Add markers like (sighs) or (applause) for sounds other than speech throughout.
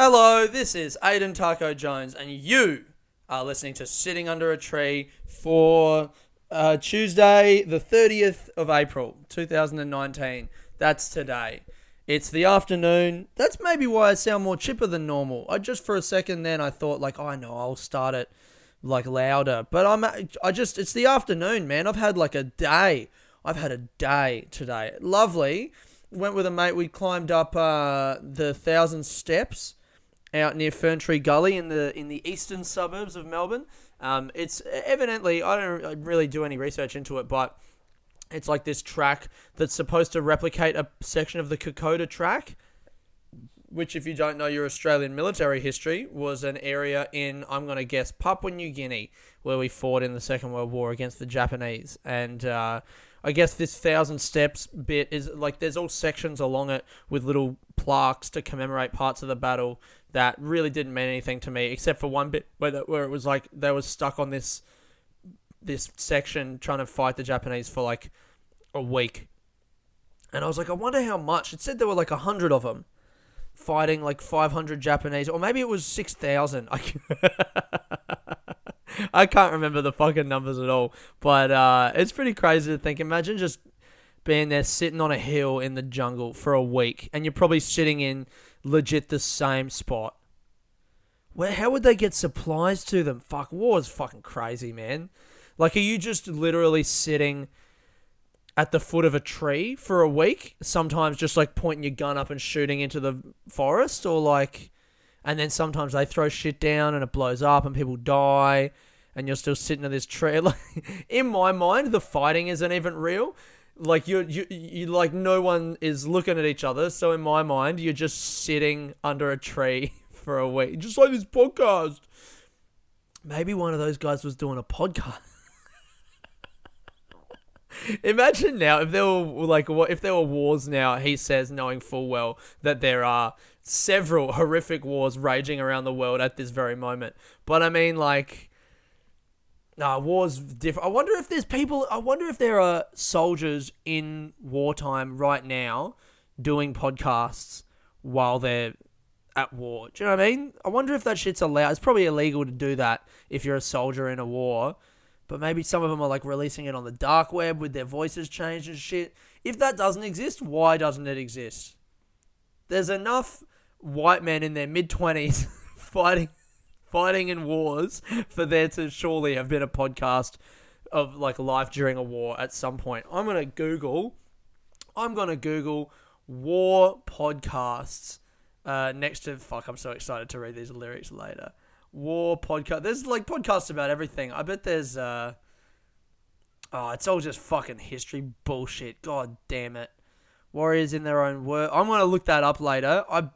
Hello, this is Aiden Taco Jones, and you are listening to Sitting Under a Tree for uh, Tuesday, the 30th of April, 2019. That's today. It's the afternoon. That's maybe why I sound more chipper than normal. I just for a second then I thought like, oh, I know, I'll start it like louder. But I'm I just it's the afternoon, man. I've had like a day. I've had a day today. Lovely. Went with a mate. We climbed up uh, the thousand steps out near Ferntree Gully in the in the eastern suburbs of Melbourne. Um, it's evidently I don't really do any research into it, but it's like this track that's supposed to replicate a section of the Kokoda track, which, if you don't know your Australian military history, was an area in I'm going to guess Papua New Guinea where we fought in the Second World War against the Japanese, and uh, I guess this thousand steps bit is like there's all sections along it with little plaques to commemorate parts of the battle that really didn't mean anything to me, except for one bit where the, where it was like they were stuck on this this section trying to fight the Japanese for like a week, and I was like, I wonder how much. It said there were like a hundred of them fighting like 500 Japanese, or maybe it was 6,000. I, (laughs) I can't remember the fucking numbers at all, but uh, it's pretty crazy to think. Imagine just being there sitting on a hill in the jungle for a week, and you're probably sitting in legit the same spot. Where how would they get supplies to them? Fuck, war is fucking crazy, man. Like, are you just literally sitting at the foot of a tree for a week? Sometimes just like pointing your gun up and shooting into the forest, or like, and then sometimes they throw shit down and it blows up and people die, and you're still sitting in this tree. (laughs) Like, in my mind, the fighting isn't even real like you you you like no one is looking at each other. So in my mind, you're just sitting under a tree (laughs) for a week, just like this podcast. Maybe one of those guys was doing a podcast. (laughs) Imagine now if there were like if there were wars now. He says, knowing full well that there are several (laughs) horrific wars raging around the world at this very moment. But I mean, like Nah, war's different. I wonder if there's people. I wonder if there are soldiers in wartime right now doing podcasts while they're at war. Do you know what I mean? I wonder if that shit's allowed. It's probably illegal to do that if you're a soldier in a war. But maybe some of them are like releasing it on the dark web with their voices changed and shit. If that doesn't exist, why doesn't it exist? There's enough white men in their mid 20s (laughs) fighting fighting in wars (laughs) for there to surely have been a podcast of like life during a war at some point. I'm gonna Google. I'm gonna Google war podcasts. Uh, next to fuck, I'm so excited to read these lyrics later. War podcast. There's like podcasts about everything. I bet there's uh. Oh, it's all just fucking history bullshit. God damn it. Warriors in their own word. I'm gonna look that up later. I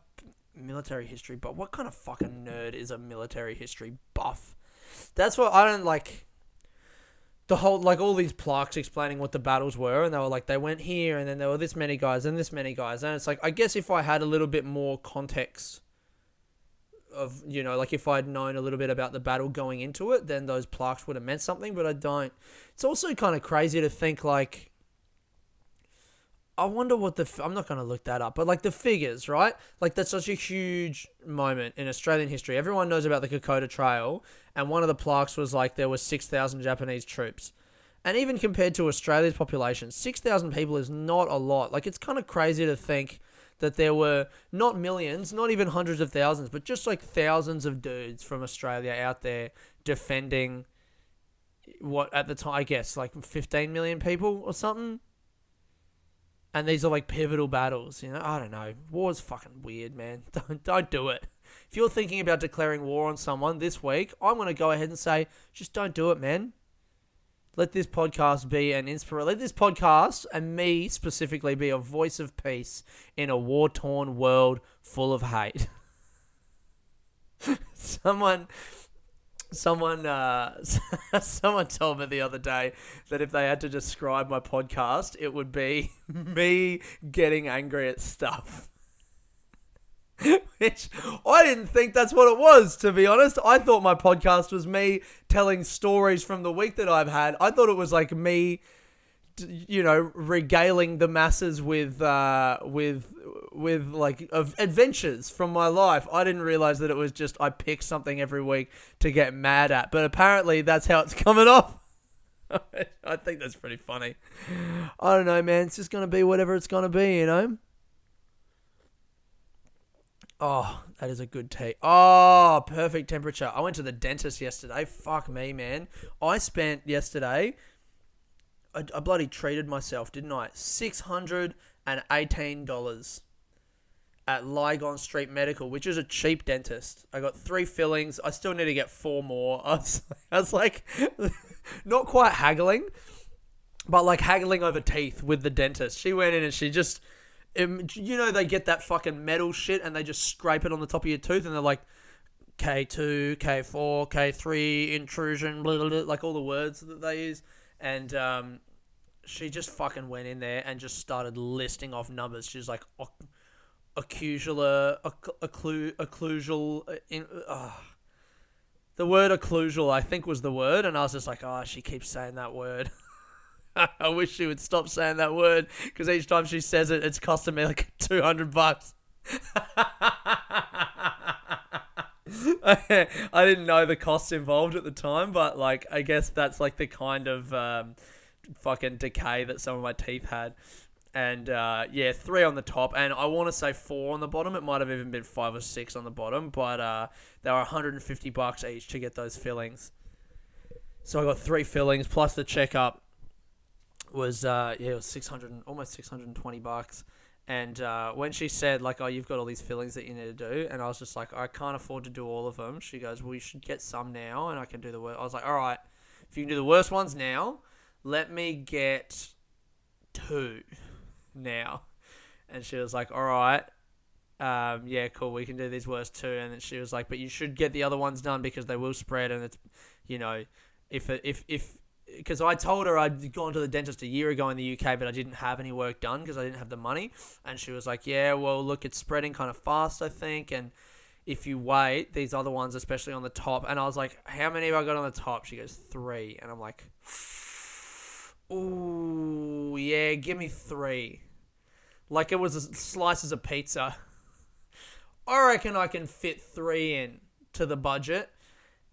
military history, but what kind of fucking nerd is a military history buff? That's what I don't like. The whole like all these plaques explaining what the battles were, and they were like they went here, and then there were this many guys and this many guys, and it's like I guess if I had a little bit more context of you know like if I'd known a little bit about the battle going into it, then those plaques would have meant something, but I don't. It's also kind of crazy to think like I wonder what the. I'm not going to look that up, but like the figures, right? Like that's such a huge moment in Australian history. Everyone knows about the Kokoda Trail, and one of the plaques was like there were six thousand Japanese troops, and even compared to Australia's population, six thousand people is not a lot. Like it's kind of crazy to think that there were not millions, not even hundreds of thousands, but just like thousands of dudes from Australia out there defending what at the time I guess like 15 million people or something and these are like pivotal battles. You know, I don't know. War's fucking weird, man. (laughs) Don't don't do it. If you're thinking about declaring war on someone this week, I'm gonna go ahead and say, just don't do it, man. Let this podcast be an inspiration. Let this podcast and me specifically be a voice of peace in a war torn world full of hate. (laughs) someone someone uh, (laughs) someone told me the other day that if they had to describe my podcast, it would be (laughs) me getting angry at stuff. (laughs) Which I didn't think that's what it was, to be honest. I thought my podcast was me telling stories from the week that I've had. I thought it was like me you know, regaling the masses with uh, with with like of adventures from my life. I didn't realize that it was just I pick something every week to get mad at, but apparently that's how it's (laughs) coming off. (laughs) I think that's pretty funny. I don't know, man. It's just gonna be whatever it's gonna be, you know. Oh, that is a good tea. Oh, perfect temperature. I went to the dentist yesterday. Fuck me, man. I spent yesterday. I, I bloody treated myself, didn't I? Six hundred and eighteen dollars at Lygon Street Medical, which is a cheap dentist. I got three fillings. I still need to get four more. (laughs) I was, I was like, (laughs) not quite haggling, but like haggling over teeth with the dentist. She went in and she just, you know, they get that fucking metal shit and they just scrape it on the top of your tooth and they're like, K2, K4, K3, intrusion, blah, blah, blah, like all the words that they use. And um, she just fucking went in there and just started listing off numbers. She's like, occlusal, occlu, occlusal, uh, in, uh, the word occlusal, I think was the word, and I was just like, oh, she keeps saying that word. (laughs) I wish she would stop saying that word because each time she says it, it's costing me like (laughs) two hundred bucks. (laughs) (laughs) I didn't know the costs involved at the time, but like I guess that's like the kind of um, fucking decay that some of my teeth had and uh, yeah, three on the top, and I want to say four on the bottom. It might have even been five or six on the bottom, but uh, they were 150 bucks each to get those fillings. So I got three fillings plus the checkup was uh, yeah, it was 600, almost 620 bucks. And uh, when she said like, "Oh, you've got all these fillings that you need to do," and I was just like, "I can't afford to do all of them." She goes, "Well, you should get some now, and I can do the worst." I was like, "All right, if you can do the worst ones now, let me get two now. And she was like, all right, um, yeah, cool, we can do these worst two. And she was like, but you should get the other ones done because they will spread. And it's, you know, if, if, if, because I told her I'd gone to the dentist a year ago in the UK, but I didn't have any work done because I didn't have the money. And she was like, yeah, well, look, it's spreading kind of fast, I think. And if you wait, these other ones, especially on the top. And I was like, how many have I got on the top? She goes, three. And I'm like, ooh, yeah, give me three like it was slices of pizza. (laughs) I reckon I can fit three in to the budget.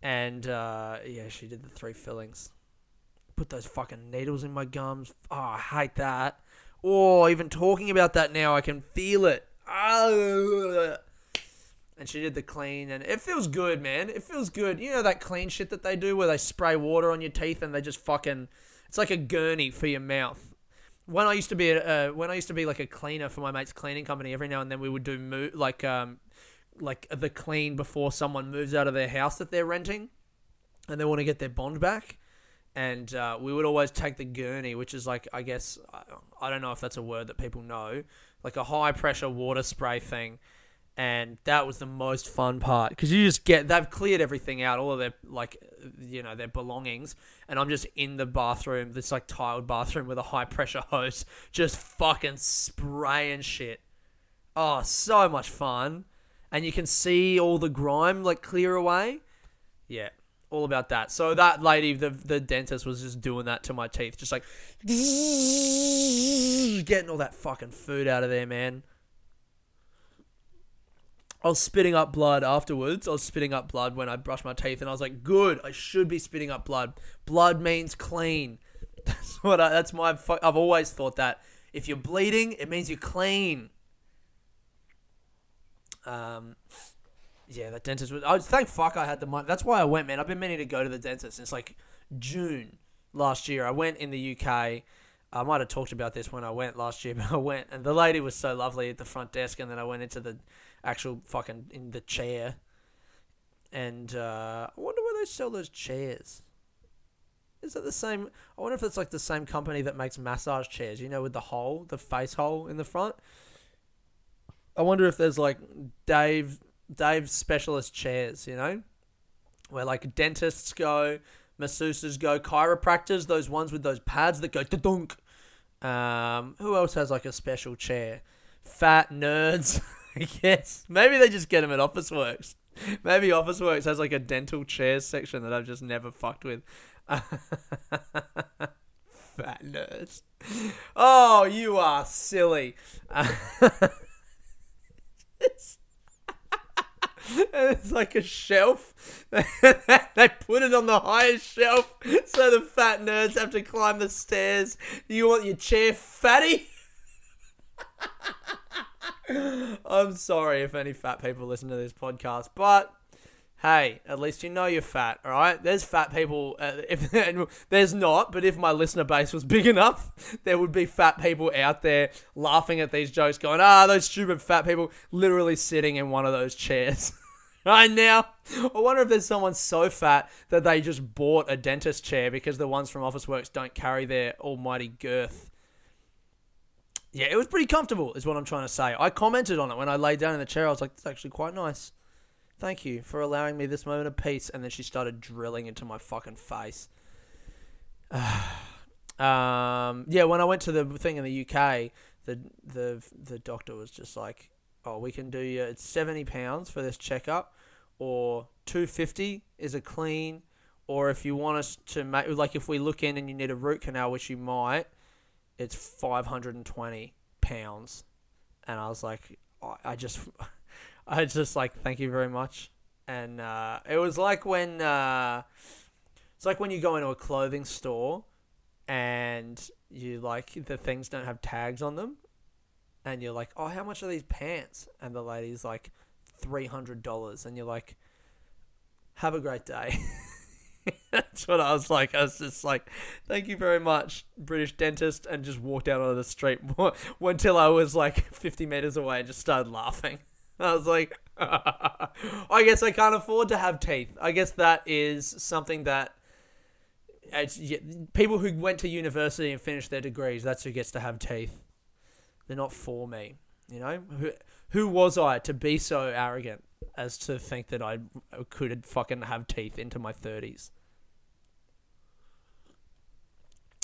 And uh, yeah, she did the three fillings. Put those fucking needles in my gums. Oh, I hate that. Oh, even talking about that now, I can feel it. And she did the clean, and it feels good, man. It feels good. You know that clean shit that they do where they spray water on your teeth and they just fucking. It's like a gurney for your mouth when I used to be a, uh, when I used to be like a cleaner for my mate's cleaning company, every now and then we would do mo- like um like the clean before someone moves out of their house that they're renting, and they want to get their bond back. And uh, we would always take the gurney, which is like I guess I don't know if that's a word that people know, like a high pressure water spray thing. And that was the most fun part because you just get they've cleared everything out all of their like you know their belongings and i'm just in the bathroom this like tiled bathroom with a high pressure hose just fucking spraying shit. Oh so much fun. And you can see all the grime like clear away. Yeah all about that so that lady the the dentist was just doing that to my teeth just like getting all that fucking food out of there man I was spitting up blood afterwards. I was spitting up blood when I brushed my teeth, and I was like, "Good, I should be spitting up blood. Blood means clean." (laughs) That's what. I, that's my. I've always thought that if you're bleeding, it means you're clean. Um, yeah, that dentist was. I was, thank fuck I had the money. That's why I went, man. I've been meaning to go to the dentist since like June last year. I went in the UK. I might have talked about this when I went last year, (laughs) but I went and the lady was so lovely at the front desk, and then I went into the actual fucking in the chair. And uh, I wonder where they sell those chairs. Is it the same? I wonder if it's like the same company that makes massage chairs. You know, with the hole, the face hole in the front. I wonder if there's like Dave Dave specialist chairs. You know, where like dentists go, masseuses go, chiropractors, those ones with those pads that go dunk. Um, who else has like a special chair? Fat nerds. (laughs) Yes, Maybe they just get them at Officeworks. Maybe Officeworks has like a dental chairs section that I've just never fucked with. (laughs) fat nerds. Oh, you are silly. (laughs) (laughs) it's, like a shelf. (laughs) they put it on the highest shelf so the fat nerds have to climb the stairs. You want your chair fatty? (laughs) I'm sorry if any fat people listen to this podcast, but hey, at least you know you're fat, all right? There's fat people. Uh, (laughs) if there's not, but if my listener base was big (laughs) enough, there would be fat people out there laughing at these jokes, going, "Ah, those stupid fat people," literally sitting in one of those chairs. (laughs) right now, I wonder if there's someone so fat that they just bought a dentist chair because the ones from Officeworks don't carry their almighty girth. Yeah, it was pretty comfortable, is what I'm trying to say. I commented on it when I lay down in the chair. I was like, "It's actually quite nice." Thank you for allowing me this moment of peace. And then she started drilling into my fucking face. (sighs) um, yeah, when I went to the thing in the UK, the the the doctor was just like, "Oh, we can do you. It's seventy pounds for this checkup, or two fifty is a clean, or if you want us to make like if we look in and you need a root canal, which you might, it's five hundred and twenty pounds." And I was like, I, I just. I just like thank you very much, and uh, it was like when uh, it's like when you go into a clothing store, and you like the things don't have tags on them, and you're like, oh, how much are these pants? And the lady's like, three hundred dollars, and you're like, have a great day. (laughs) That's what I was like. I was just like, thank you very much, British dentist, and just walked out onto the street (laughs) until I was like 50 meters away and just started laughing. (laughs) I was like, (laughs) I guess I can't afford to have teeth. I guess that is something that yeah, people who went to university and finished their degrees, that's who gets to have teeth. They're not for me. You know, who, who was I to be so arrogant as to think that I could fucking have teeth into my 30s?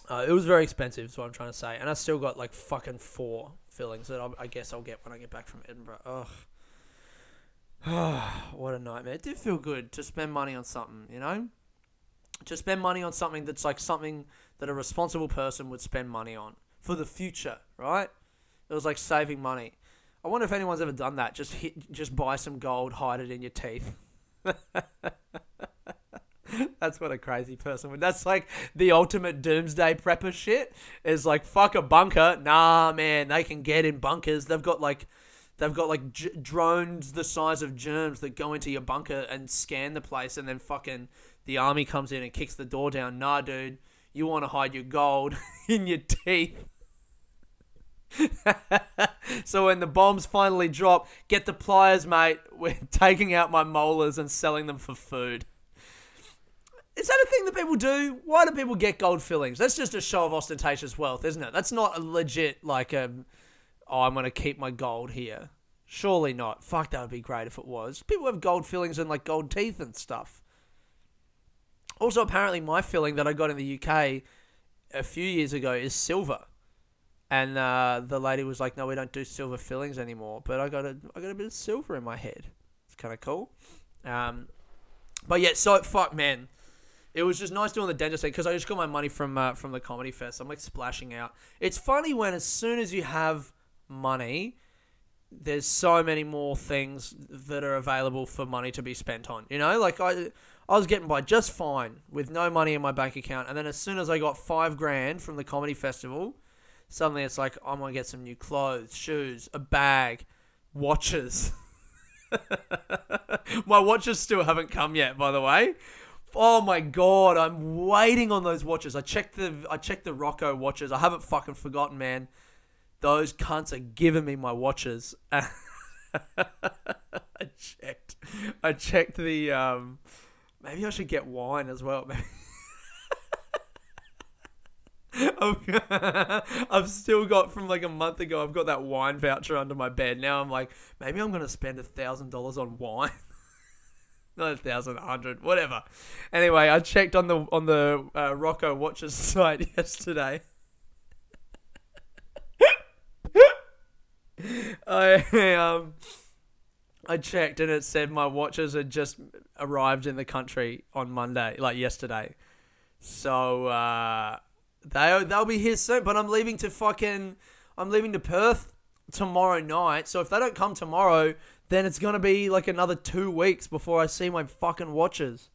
Uh, it was very expensive, is what I'm trying to say. And I still got like fucking four fillings that I'll, i guess I'll get when I get back from Edinburgh. Ugh. (sighs) what a nightmare. It did feel good to spend money on something, you know? To spend money on something that's like something that a responsible person would spend money on for the future, right? It was like saving money. I wonder if anyone's ever done that. Just hit, just buy some gold, hide it in your teeth. (laughs) That's what a crazy person would. That's like the ultimate doomsday prepper shit. Is like fuck a bunker. Nah, man, they can get in bunkers. They've got like They've got like j- drones the size of germs that go into your bunker and scan the place, and then fucking the army comes in and kicks the door down. Nah, dude, you want to hide your gold (laughs) in your teeth. (laughs) so when the bombs finally drop, get the pliers, mate. We're (laughs) taking out my molars and selling them for food. Is that a thing that people do? Why do people get gold fillings? That's just a show of ostentatious wealth, isn't it? That's not a legit like a um, oh, I'm going to keep my gold here. Surely not. Fuck, that would be great if it was. People have gold fillings and like gold teeth and stuff. Also, apparently, my filling that I got in the UK a few years ago is silver, and uh, the lady was like, "No, we don't do silver fillings anymore." But I got a, I got a bit of silver in my head. It's kind of cool. Um, but yeah, so fuck, man. It was just nice doing the dentist thing because I just got my money from uh, from the comedy fest. I'm like splashing out. It's funny when as soon as you have money, there's so many more things that are available for money to be spent on. You know, like I, I was getting by just fine with no money in my bank account, and then as soon as I got five grand from the comedy festival, suddenly it's like I'm gonna get some new clothes, shoes, a bag, watches. (laughs) my watches still haven't come yet, by the way. Oh my god, I'm waiting on those watches. I checked the I checked the Rocco watches. I haven't fucking forgotten, man those cunts are giving me my watches. (laughs) I checked. I checked the. Um, maybe I should get wine as well. (laughs) (laughs) I've still got from like a month ago. I've got that wine voucher under my bed. Now I'm like, maybe I'm gonna spend a thousand dollars on wine. Not a thousand, hundred, whatever. Anyway, I checked on the on the uh, Rocco watches site yesterday. (laughs) I um I checked and it said my watches had just arrived in the country on Monday, like yesterday. So uh, They they'll be here soon, but I'm leaving to fucking I'm leaving to Perth tomorrow night. So if they don't come tomorrow, then it's gonna be like another two weeks before I see my fucking watches.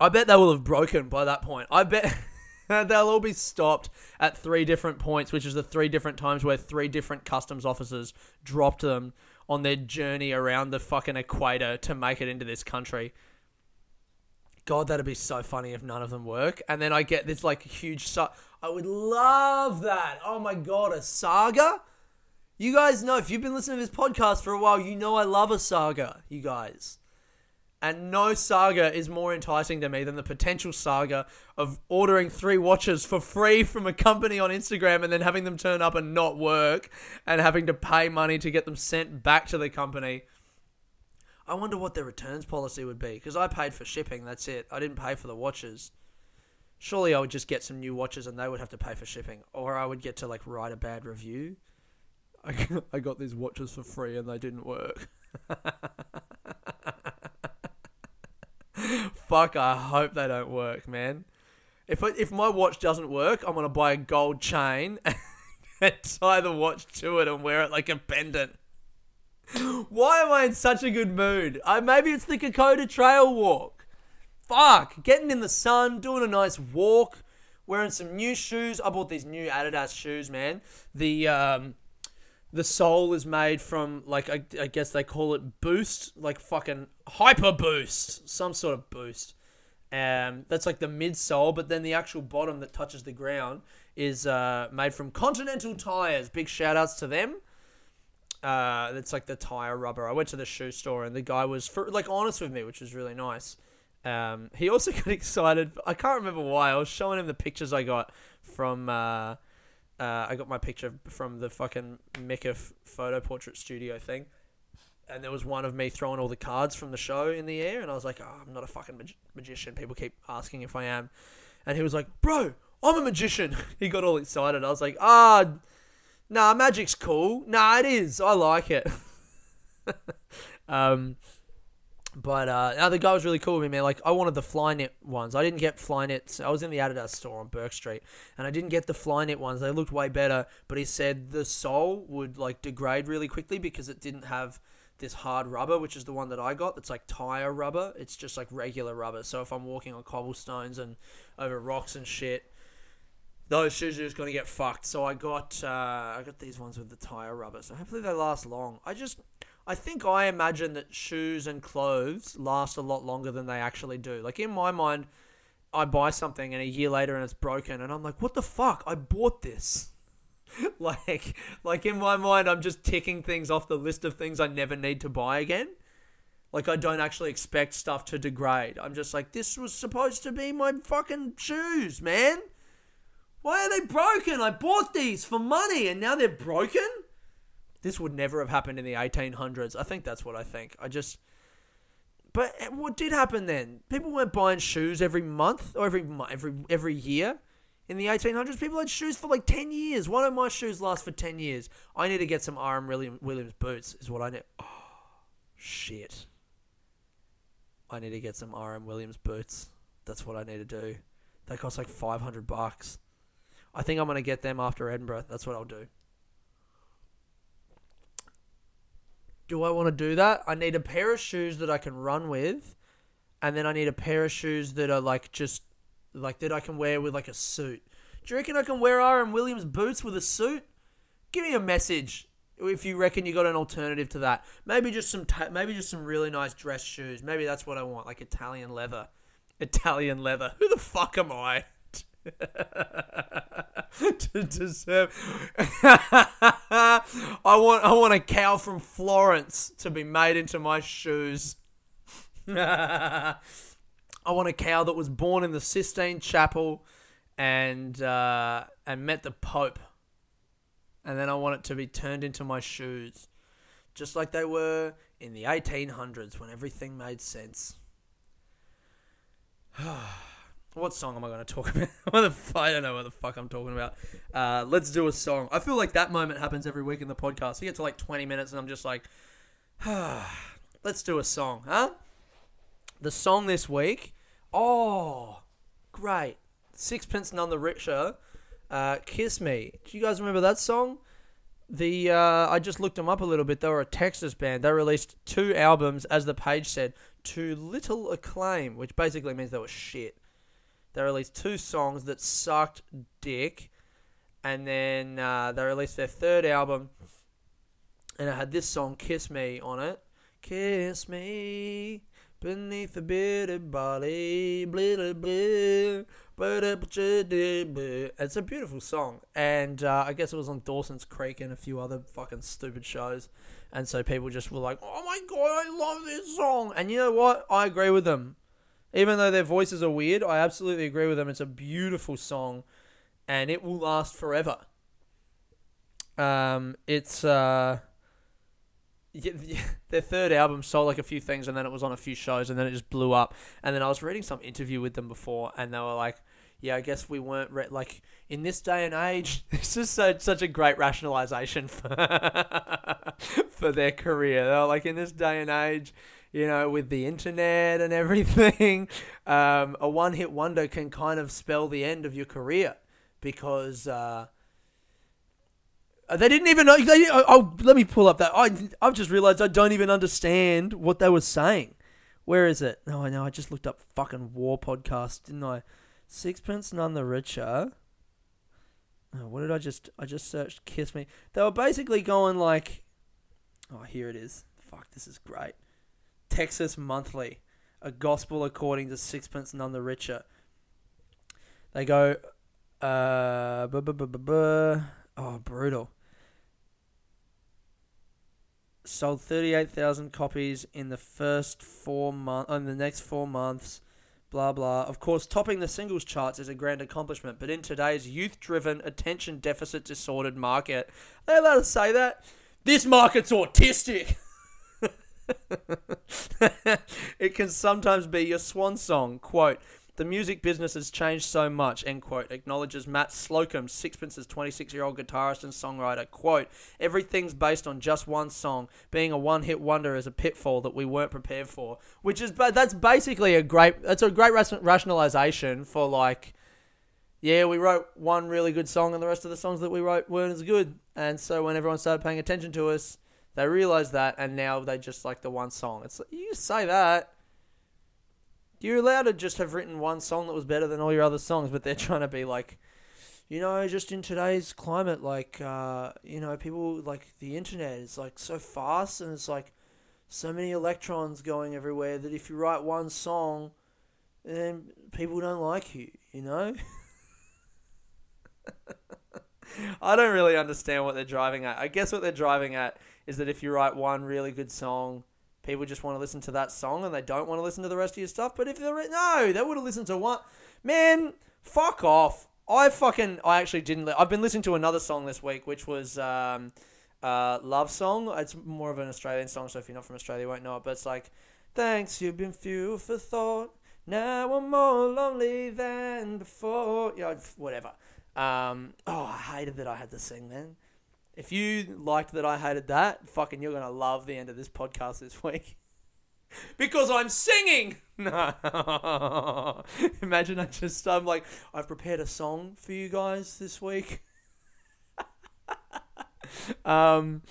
I bet they will have broken by that point. I bet (laughs) (laughs) they'll all be stopped at three different points, which is the three different times where three different customs officers dropped them on their journey around the fucking equator to make it into this country. God, that'd be so funny if none of them work. And then I get this like huge. Sa- I would love that. Oh my God, a saga? You guys know, if you've been listening to this podcast for a while, you know I love a saga, you guys. And no saga is more enticing to me than the potential saga of ordering three watches for free from a company on Instagram and then having them turn up and not work and having to pay money to get them sent back to the company. I wonder what their returns policy would be because I paid for shipping, that's it. I didn't pay for the watches. Surely I would just get some new watches and they would have to pay for shipping. Or I would get to like write a bad review. (laughs) I, I got these watches for free and they didn't work. (laughs) (laughs) Fuck, I hope they don't work, man. If I, if my watch doesn't work, I'm gonna buy a gold chain (laughs) and tie the watch to it and wear it like a pendant. Why am I in such a good mood? I maybe it's the Kokoda Trail walk. Fuck, getting in the sun, doing a nice walk, wearing some new shoes. I bought these new Adidas shoes, man. The um, the sole is made from like I, I guess they call it boost, like fucking hyper boost, some sort of boost. Um, that's like the midsole, but then the actual bottom that touches the ground is uh, made from Continental tires. Big shout outs to them. Uh, it's like the tire rubber. I went to the shoe store and the guy was for, like honest with me, which was really nice. Um, he also (laughs) got excited. I can't remember why. I was showing him the pictures I got from. Uh, uh, I got my picture from the fucking Mecca photo portrait studio thing, and there was one of me throwing all the cards from the show in the air, and I was like, oh, "I'm not a fucking mag- magician." People keep asking if I am, and he was like, "Bro, I'm a magician." (laughs) he got all excited. I was like, "Ah, nah, magic's cool. Nah, it is. I like it." (laughs) um, but uh, no, the guy was really cool with me, man. Like, I wanted the Flyknit ones. I didn't get Flyknit. I was in the Adidas store on Bourke Street, and I didn't get the Flyknit ones. They looked way better, but he said the sole would like degrade really quickly because it didn't have this hard rubber, which is the one that I got. That's like tire rubber. It's just like regular rubber. So if I'm walking on cobblestones and over rocks and shit, those shoes are just gonna get fucked. So I got uh, I got these ones with the tire rubber. So hopefully they last long. I just I think I imagine that shoes and clothes last a lot longer than they actually do. Like in my mind, I buy something and a year later and it's broken, and I'm like, what the fuck? I bought this. (laughs) like, like in my mind, I'm just ticking things off the list of things I never need to buy again. Like I don't actually expect stuff to degrade. I'm just like, this was supposed to be my fucking shoes, man. Why are they broken? I bought these for money and now they're broken? This would never have happened in the 1800s. I think that's what I think. I just. But what did happen then? People weren't buying shoes every month or every every every year. In the 1800s, people had shoes for like 10 years. Why don't my shoes last for 10 years? I need to get some RM Williams boots, is what I need. Oh, shit. I need to get some RM Williams boots. That's what I need to do. They cost like 500 bucks. I think I'm going to get them after Edinburgh. That's what I'll do. Do I want to do that? I need a pair of shoes that I can run with, and then I need a pair of shoes that are like just like that I can wear with like a suit. Do you reckon I can wear RM Williams boots with a suit? Give me a message if you reckon you got an alternative to that. Maybe just some ta- maybe just some really nice dress shoes. Maybe that's what I want, like Italian leather. Italian leather. Who the fuck am I? (laughs) to deserve. (laughs) I want I want a cow from Florence to be made into my shoes. (laughs) I want a cow that was born in the Sistine Chapel and uh, and met the Pope, and then I want it to be turned into my shoes, just like they were in the 1800s when everything made sense. (sighs) (sighs) What song am I going to talk (laughs) about? what the f- I don't know what the fuck I'm talking about. Uh, let's do a song. I feel like that moment happens every week in the podcast. We get to like 20 minutes and I'm just like, (sighs) let's do a song, huh? The song this week. Oh, great. Sixpence None the Richer, uh, Kiss Me. Do you guys remember that song? The uh, I just looked them up a little bit. They were a Texas band. They released two albums, as the page said, to little acclaim, which basically means they were shit. They released two songs that sucked dick, and then uh, they released their third album, and it had this song "Kiss Me" on it. Kiss me beneath the bitter body, blah, blah, it's a beautiful song, and uh, I guess it was on Dawson's Creek and a few other fucking stupid shows, and so people just were like, "Oh my god, I love this song!" And you know what? I agree with them, even though their voices are weird. I absolutely agree with them. It's a beautiful song, and it will last forever. Um, it's uh yeah, (laughs) their third album sold like a few things and then it was on a few shows and then it just blew up and then i was reading some interview with them before and they were like yeah i guess we weren't re- like in this day and age (laughs) this is so, such a great rationalization (laughs) for, for their career they were like in this day and age you know with the internet and (laughs) everything um, a one-hit wonder can kind of spell the end of your career because uh, uh, they didn't even know. They, oh, oh, let me pull up that. I I've just realized I don't even understand what they were saying. Where is it? No, I know. I just looked up fucking war podcast, didn't I? Sixpence none the richer. Oh, what did I just? I just searched "kiss me." They were basically going like, oh, here it is. Fuck, this is great. Texas Monthly, a gospel according to Sixpence None the Richer. They go, uh, buh, buh, buh, oh, brutal sold 38,000 copies in the first four months, in the next four months, blah, blah. Of course, topping the singles charts is a grand accomplishment, but in today's youth driven, attention deficit disordered market, are they allowed to say that? This market's autistic. (laughs) it can sometimes be your swan song. Quote, the music business has changed so much, end quote, acknowledges Matt Slocum, Sixpence's 26 year old guitarist and songwriter. Quote, everything's based on just one song. Being a one hit wonder is a pitfall that we weren't prepared for. Which is, but that's basically a great, that's a great rationalization for like, yeah, we wrote one really good song and the rest of the songs that we wrote weren't as good. And so when everyone started paying attention to us, they realized that and now they just like the one song. It's like, you say that you're allowed to just have written one song that was better than all your other songs, but they're (laughs) trying to be like, you know, just in today's climate, like, uh, you know, people like the internet is like so fast and it's like so many electrons going everywhere that if you write one song, then people don't like you, you know? (laughs) I don't really understand what they're driving at. I guess what they're driving at is that if you write one really good song, people just want to listen to that song and they don't want to listen to the rest of your stuff. But if they're no, they would have listened to one. Man, fuck off. I fucking I actually didn't. I've been listening to another song this week, which was um, uh, "Love Song." It's more of an Australian song, so if you're not from Australia, you won't know it. But it's like, "Thanks, you've been fuel for thought. Now I'm more lonely than before." You know, whatever. Um, oh, I hated that I had to sing then. If you liked that I hated that, fucking you're gonna love the end of this podcast this week. (laughs) because I'm singing. (laughs) No. (laughs) Imagine I just I'm like I've prepared a song for you guys this week. um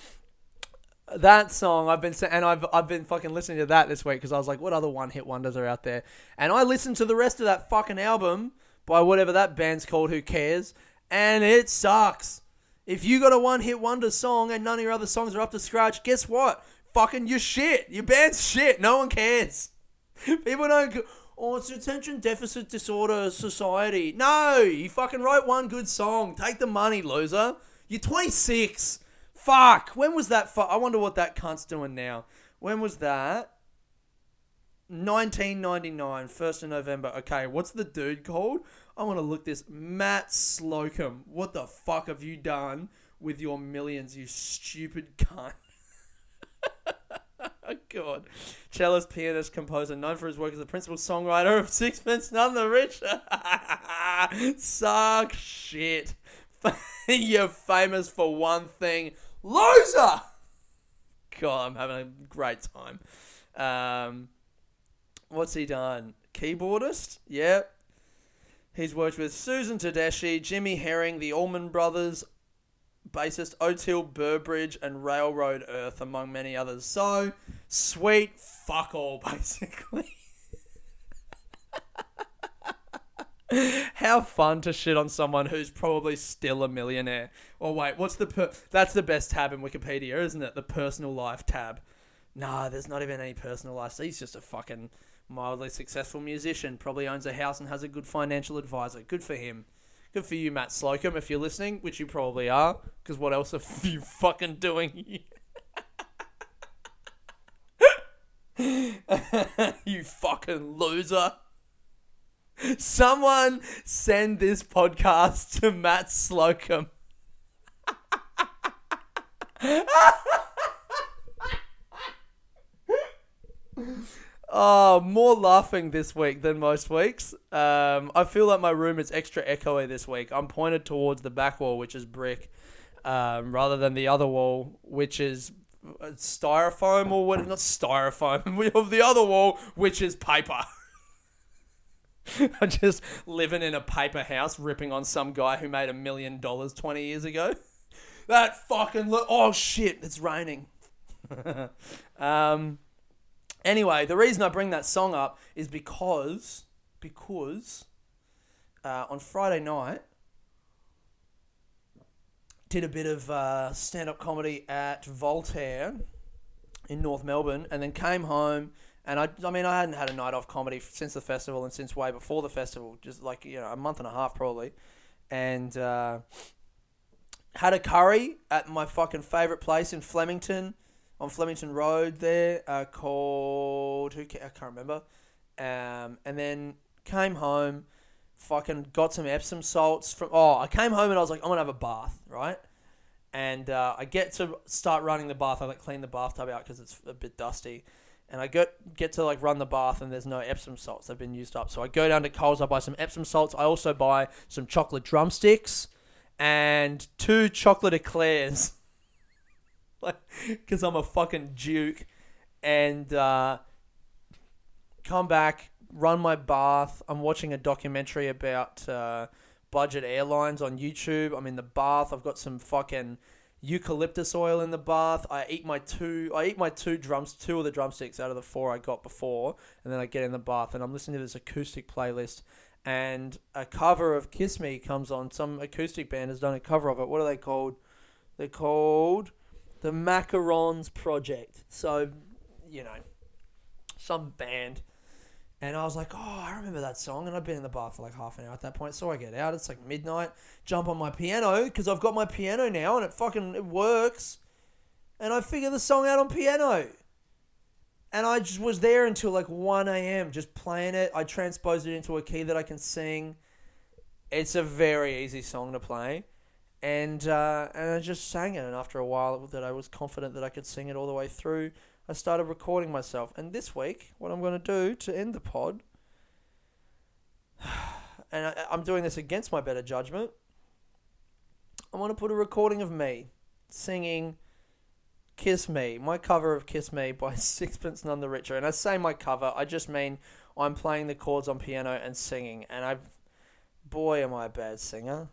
that song I've been and I've I've been fucking listening to that this week because I was like, what other one hit wonders are out there? And I listened to the rest of that fucking album by whatever that band's called. Who cares? And it sucks. If you got a one hit wonder song and none of your other songs are up to scratch, guess what? Fucking your shit. Your band's shit. No one cares. (laughs) People don't. Go, Oh, it's attention deficit disorder society. No, you fucking wrote one good song. Take the money, loser. You're 26. Fuck. When was that? Fu- I wonder what that cunt's doing now. When was that? 1999, 1st of November. Okay, what's the dude called? I want to look this. Matt Slocum. What the fuck have you done with your millions, you stupid cunt? oh, (laughs) God. Cellist, pianist, composer, known for his work as the principal songwriter of Sixpence None the Richer. (laughs) Suck shit. (laughs) You're famous for one thing. Loser! God, I'm having a great time. Um, what's he done? Keyboardist? Yep. He's worked with Susan Tedeschi, Jimmy Herring, the Allman Brothers, bassist Oteil Burbridge, and Railroad Earth, among many others. So, sweet fuck all, (laughs) basically. How fun to shit on someone who's probably still a millionaire. Or wait, what's the per- that's the best tab in Wikipedia, isn't it? The personal life tab. Nah, there's not even any personal life. He's just a fucking mildly successful musician. Probably owns a house and has a good financial advisor. Good for him. Good for you, Matt Slocum, if you're listening, which you probably are, because what else are (laughs) you fucking doing? (laughs) you fucking loser. Someone send this podcast to Matt Slocum. (laughs) oh, more laughing this week than most weeks. Um, I feel like my room is extra echoey this week. I'm pointed towards the back wall, which is brick, um, rather than the other wall, which is uh, styrofoam or what? Not styrofoam. (laughs) We have the other wall, which is paper. (laughs) I'm just living in a paper house, ripping on some guy who made a million dollars 20 years ago. (laughs) That fucking look. Oh shit, it's raining. um, anyway, the reason I bring that song up is because because uh, on Friday night did a bit of uh, stand up comedy at Voltaire in North Melbourne, and then came home and I, I mean, I hadn't had a night off comedy since the festival and since way before the festival, just like you know a month and a half probably, and uh, had a curry at my fucking favorite place in Flemington, on Flemington Road there, uh, called who I can't remember, um, and then came home, fucking got some Epsom salts from. Oh, I came home and I was like, I'm gonna have a bath, right? And uh, I get to start running the bath. I like clean the bathtub out because it's a bit dusty and I get get to like run the bath and there's no Epsom salts they've been used up. So I go down to Coles, I buy some Epsom salts. I also buy some chocolate drumsticks and two chocolate eclairs. (laughs) (laughs) cuz I'm a fucking duke and uh, come back, run my bath. I'm watching a documentary about uh, budget airlines on YouTube. I'm in the bath. I've got some fucking eucalyptus oil in the bath. I eat my two. I eat my two drums, two of the drumsticks out of the four I got before, and then I get in the bath and I'm listening to this acoustic playlist. And a cover of "Kiss Me" comes on. Some acoustic band has done a cover of it. What are they called? They're called the Macarons Project. So, you know, some band and I was like, oh, I remember that song. And I'd been in the bath for like half an hour at that point. So I get out. It's like midnight. Jump on my piano because I've got my piano now and it fucking it works. And I figure the song out on piano. And I just was there until like 1 a.m. just playing it. I transposed it into a key that I can sing. It's a very easy song to play. And, uh, and I just sang it. And after a while, that I was confident that I could sing it all the way through. I started recording myself. And this week, what I'm going to do to end the pod, (sighs) and I, I'm doing this against my better judgment, I want to put a recording of me singing Kiss Me, my cover of Kiss Me by (laughs) Sixpence None the Richer. And I say my cover, I just mean I'm playing the chords on piano and singing. And I've, boy, am I a bad singer.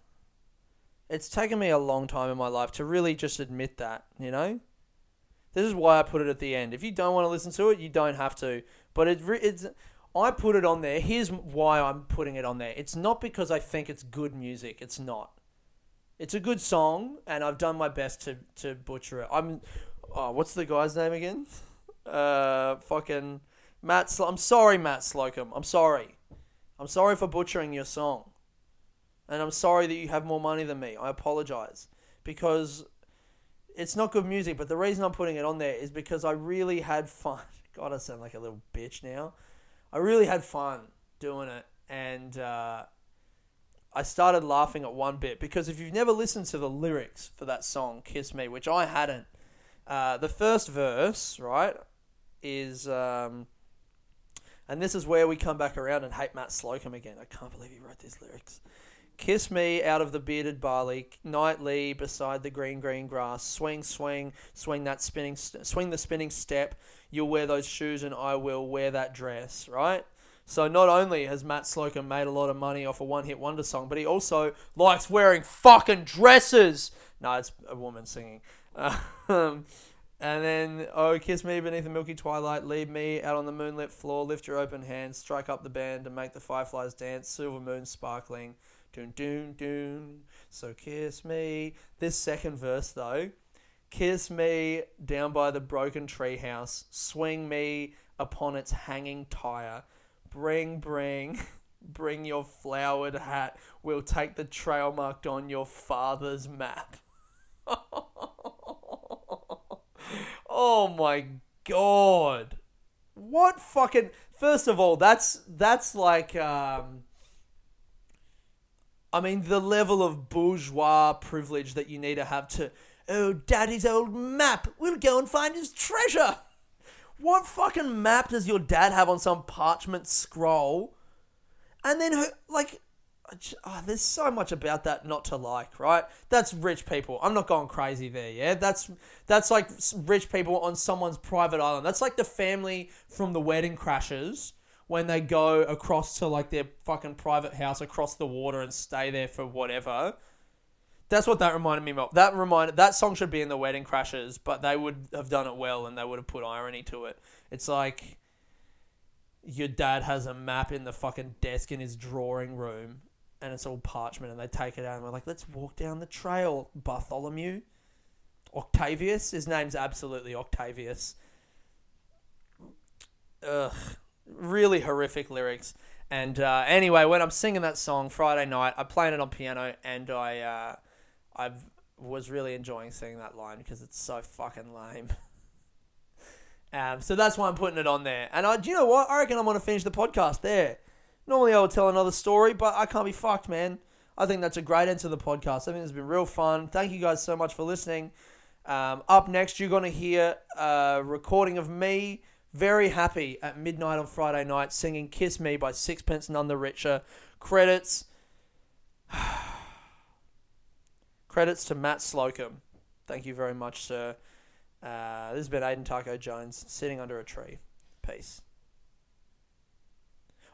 It's taken me a long time in my life to really just admit that, you know? This is why I put it at the end. If you don't want to listen to it, you don't have to. But it, it's I put it on there. Here's why I'm putting it on there. It's not because I think it's good music. It's not. It's a good song, and I've done my best to, to butcher it. I'm, oh, what's the guy's name again? Uh, fucking Matt. I'm sorry, Matt Slocum. I'm sorry. I'm sorry for butchering your song, and I'm sorry that you have more money than me. I apologize because it's not good music, but the reason I'm putting it on there is because I really had fun. (laughs) God, I sound like a little bitch now. I really had fun doing it, and uh, I started laughing at one bit because if you've never listened to the lyrics for that song, "Kiss Me," which I hadn't, uh, the first verse, right, is. Um, and this is where we come back around and hate Matt Slocum again. I can't believe he wrote these lyrics. Kiss me out of the bearded barley, nightly beside the green green grass. Swing, swing, swing that spinning, swing the spinning step. You'll wear those shoes, and I will wear that dress. Right. So not only has Matt Slocum made a lot of money off a one-hit wonder song, but he also likes wearing fucking dresses. No, it's a woman singing. (laughs) Um, and then, oh, kiss me beneath the milky twilight, lead me out on the moonlit floor, lift your open hands, strike up the band and make the fireflies dance, silver moon sparkling, doon doon doon. So kiss me. This second verse though, kiss me down by the broken treehouse, swing me upon its hanging tire, bring, bring. (laughs) Bring your flowered hat. We'll take the trail marked on your father's map. (laughs) oh my god. What fucking First of all, that's that's like um I mean the level of bourgeois privilege that you need to have to oh daddy's old map. We'll go and find his treasure. What fucking map does your dad have on some parchment scroll? And then, like, oh, there's so much about that not to like, right? That's rich people. I'm not going crazy there, yeah. That's that's like rich people on someone's private island. That's like the family from the Wedding Crashers when they go across to like their fucking private house across the water and stay there for whatever. That's what that reminded me of. That reminded that song should be in the Wedding Crashers, but they would have done it well and they would have put irony to it. It's like your dad has a map in the fucking desk in his drawing room and it's all parchment and they take it out and we're like, let's walk down the trail, Bartholomew. Octavius? His name's absolutely Octavius. Ugh. Really horrific lyrics. And uh, anyway, when I'm singing that song Friday night, I played it on piano and I uh, I was really enjoying singing that line because it's so fucking lame. (laughs) um, so that's why I'm putting it on there. And I, do you know what? I reckon I'm going to finish the podcast there. Normally I would tell another story, but I can't be fucked, man. I think that's a great end to the podcast. I think it's been real fun. Thank you guys so much for listening. Um, up next, you're going to hear a recording of me very happy at midnight on Friday night singing Kiss Me by Sixpence None the Richer. Credits. (sighs) Credits to Matt Slocum. Thank you very much, sir. Uh, this has been Aiden Taco Jones sitting under a tree. Peace.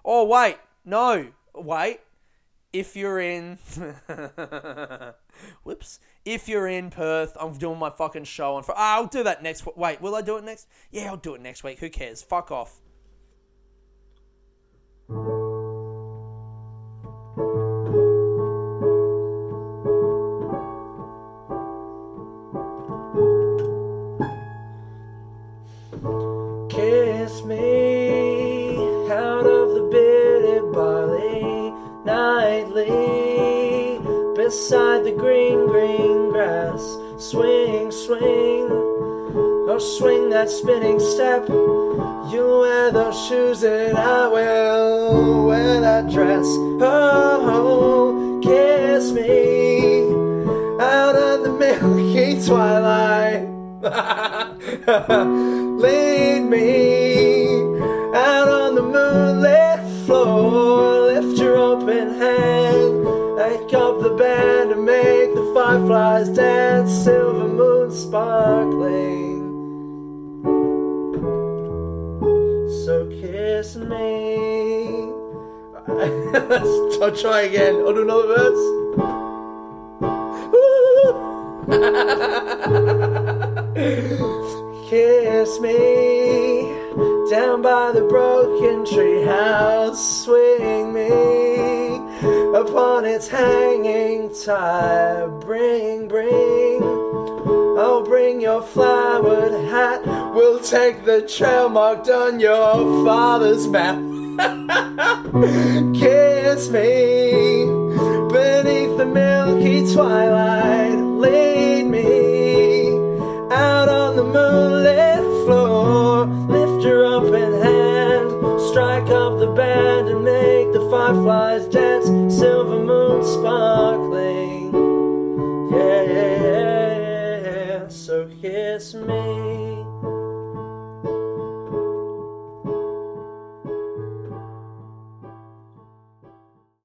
Oh, wait. No. Wait. If you're in. (laughs) Whoops. If you're in Perth, I'm doing my fucking show on. Ah, I'll do that next. Wait, will I do it next? Yeah, I'll do it next week. Who cares? Fuck off. Swing that spinning step. You wear those shoes and I will wear that dress. Oh, kiss me out of the milky (laughs) twilight. (laughs) Lead me out on the moonlit floor. Lift your open hand, wake up the band and make the fireflies dance. Silver moon sparkling. Kiss me. (laughs) Let's I'll try again. I'll do another verse. Kiss me down by the broken treehouse. Swing me upon its hanging tire. Bring, bring, oh, bring your flowered hat. We'll take the trail marked on your father's map. (laughs) Kiss me beneath the milky twilight. Lead me out on the moonlit floor. Lift your open hand, strike up the band, and make the fireflies dance. Silver moon sparkling. Kiss me.